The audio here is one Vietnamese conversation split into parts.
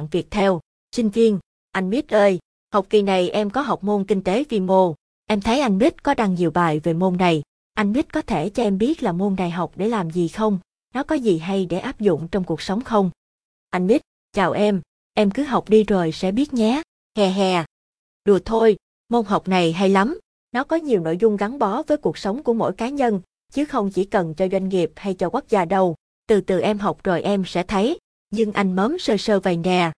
hạn Việt theo. Sinh viên, anh Mít ơi, học kỳ này em có học môn kinh tế vi mô. Em thấy anh Mít có đăng nhiều bài về môn này. Anh Mít có thể cho em biết là môn này học để làm gì không? Nó có gì hay để áp dụng trong cuộc sống không? Anh Mít, chào em, em cứ học đi rồi sẽ biết nhé. Hè hè. Đùa thôi, môn học này hay lắm. Nó có nhiều nội dung gắn bó với cuộc sống của mỗi cá nhân, chứ không chỉ cần cho doanh nghiệp hay cho quốc gia đâu. Từ từ em học rồi em sẽ thấy, nhưng anh mớm sơ sơ vài nè.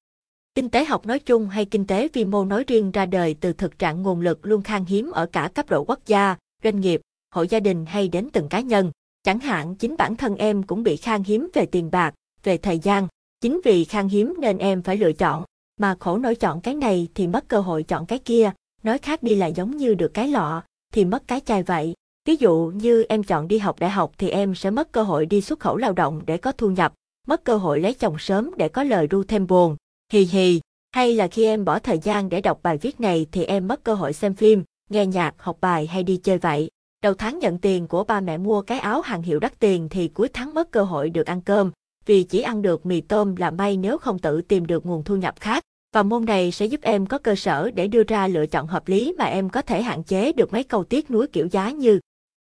Kinh tế học nói chung hay kinh tế vi mô nói riêng ra đời từ thực trạng nguồn lực luôn khan hiếm ở cả cấp độ quốc gia, doanh nghiệp, hộ gia đình hay đến từng cá nhân. Chẳng hạn chính bản thân em cũng bị khan hiếm về tiền bạc, về thời gian. Chính vì khan hiếm nên em phải lựa chọn, mà khổ nổi chọn cái này thì mất cơ hội chọn cái kia. Nói khác đi là giống như được cái lọ, thì mất cái chai vậy. Ví dụ như em chọn đi học đại học thì em sẽ mất cơ hội đi xuất khẩu lao động để có thu nhập, mất cơ hội lấy chồng sớm để có lời ru thêm buồn. Hì hì, hay là khi em bỏ thời gian để đọc bài viết này thì em mất cơ hội xem phim, nghe nhạc, học bài hay đi chơi vậy. Đầu tháng nhận tiền của ba mẹ mua cái áo hàng hiệu đắt tiền thì cuối tháng mất cơ hội được ăn cơm, vì chỉ ăn được mì tôm là may nếu không tự tìm được nguồn thu nhập khác. Và môn này sẽ giúp em có cơ sở để đưa ra lựa chọn hợp lý mà em có thể hạn chế được mấy câu tiếc nuối kiểu giá như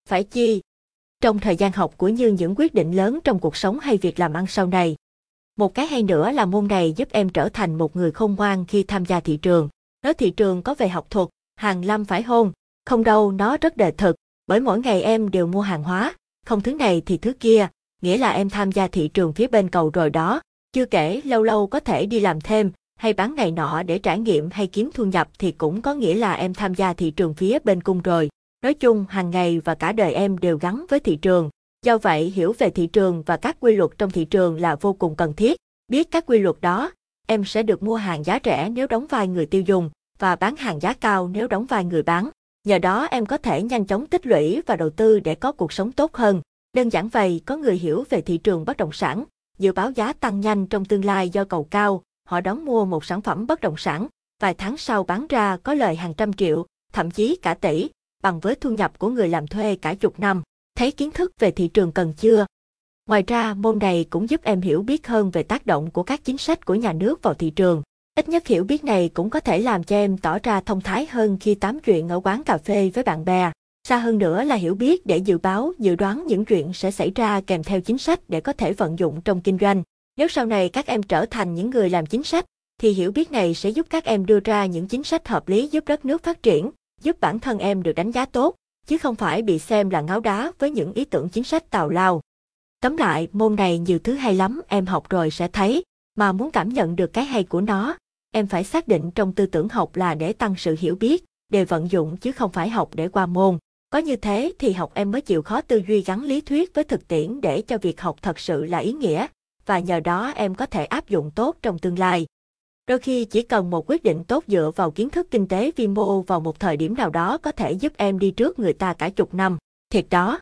phải chi trong thời gian học của như những quyết định lớn trong cuộc sống hay việc làm ăn sau này. Một cái hay nữa là môn này giúp em trở thành một người khôn ngoan khi tham gia thị trường. Nói thị trường có về học thuật, hàng lâm phải hôn, không đâu nó rất đề thực, bởi mỗi ngày em đều mua hàng hóa, không thứ này thì thứ kia, nghĩa là em tham gia thị trường phía bên cầu rồi đó. Chưa kể lâu lâu có thể đi làm thêm, hay bán này nọ để trải nghiệm hay kiếm thu nhập thì cũng có nghĩa là em tham gia thị trường phía bên cung rồi. Nói chung, hàng ngày và cả đời em đều gắn với thị trường. Do vậy, hiểu về thị trường và các quy luật trong thị trường là vô cùng cần thiết. Biết các quy luật đó, em sẽ được mua hàng giá rẻ nếu đóng vai người tiêu dùng và bán hàng giá cao nếu đóng vai người bán. Nhờ đó em có thể nhanh chóng tích lũy và đầu tư để có cuộc sống tốt hơn. Đơn giản vậy, có người hiểu về thị trường bất động sản, dự báo giá tăng nhanh trong tương lai do cầu cao, họ đóng mua một sản phẩm bất động sản, vài tháng sau bán ra có lời hàng trăm triệu, thậm chí cả tỷ, bằng với thu nhập của người làm thuê cả chục năm. Thấy kiến thức về thị trường cần chưa? Ngoài ra, môn này cũng giúp em hiểu biết hơn về tác động của các chính sách của nhà nước vào thị trường. Ít nhất hiểu biết này cũng có thể làm cho em tỏ ra thông thái hơn khi tám chuyện ở quán cà phê với bạn bè. Xa hơn nữa là hiểu biết để dự báo, dự đoán những chuyện sẽ xảy ra kèm theo chính sách để có thể vận dụng trong kinh doanh. Nếu sau này các em trở thành những người làm chính sách, thì hiểu biết này sẽ giúp các em đưa ra những chính sách hợp lý giúp đất nước phát triển, giúp bản thân em được đánh giá tốt, chứ không phải bị xem là ngáo đá với những ý tưởng chính sách tào lao. Tóm lại, môn này nhiều thứ hay lắm, em học rồi sẽ thấy, mà muốn cảm nhận được cái hay của nó, em phải xác định trong tư tưởng học là để tăng sự hiểu biết, để vận dụng chứ không phải học để qua môn. Có như thế thì học em mới chịu khó tư duy gắn lý thuyết với thực tiễn để cho việc học thật sự là ý nghĩa, và nhờ đó em có thể áp dụng tốt trong tương lai. Đôi khi chỉ cần một quyết định tốt dựa vào kiến thức kinh tế vi mô vào một thời điểm nào đó có thể giúp em đi trước người ta cả chục năm. Thiệt đó.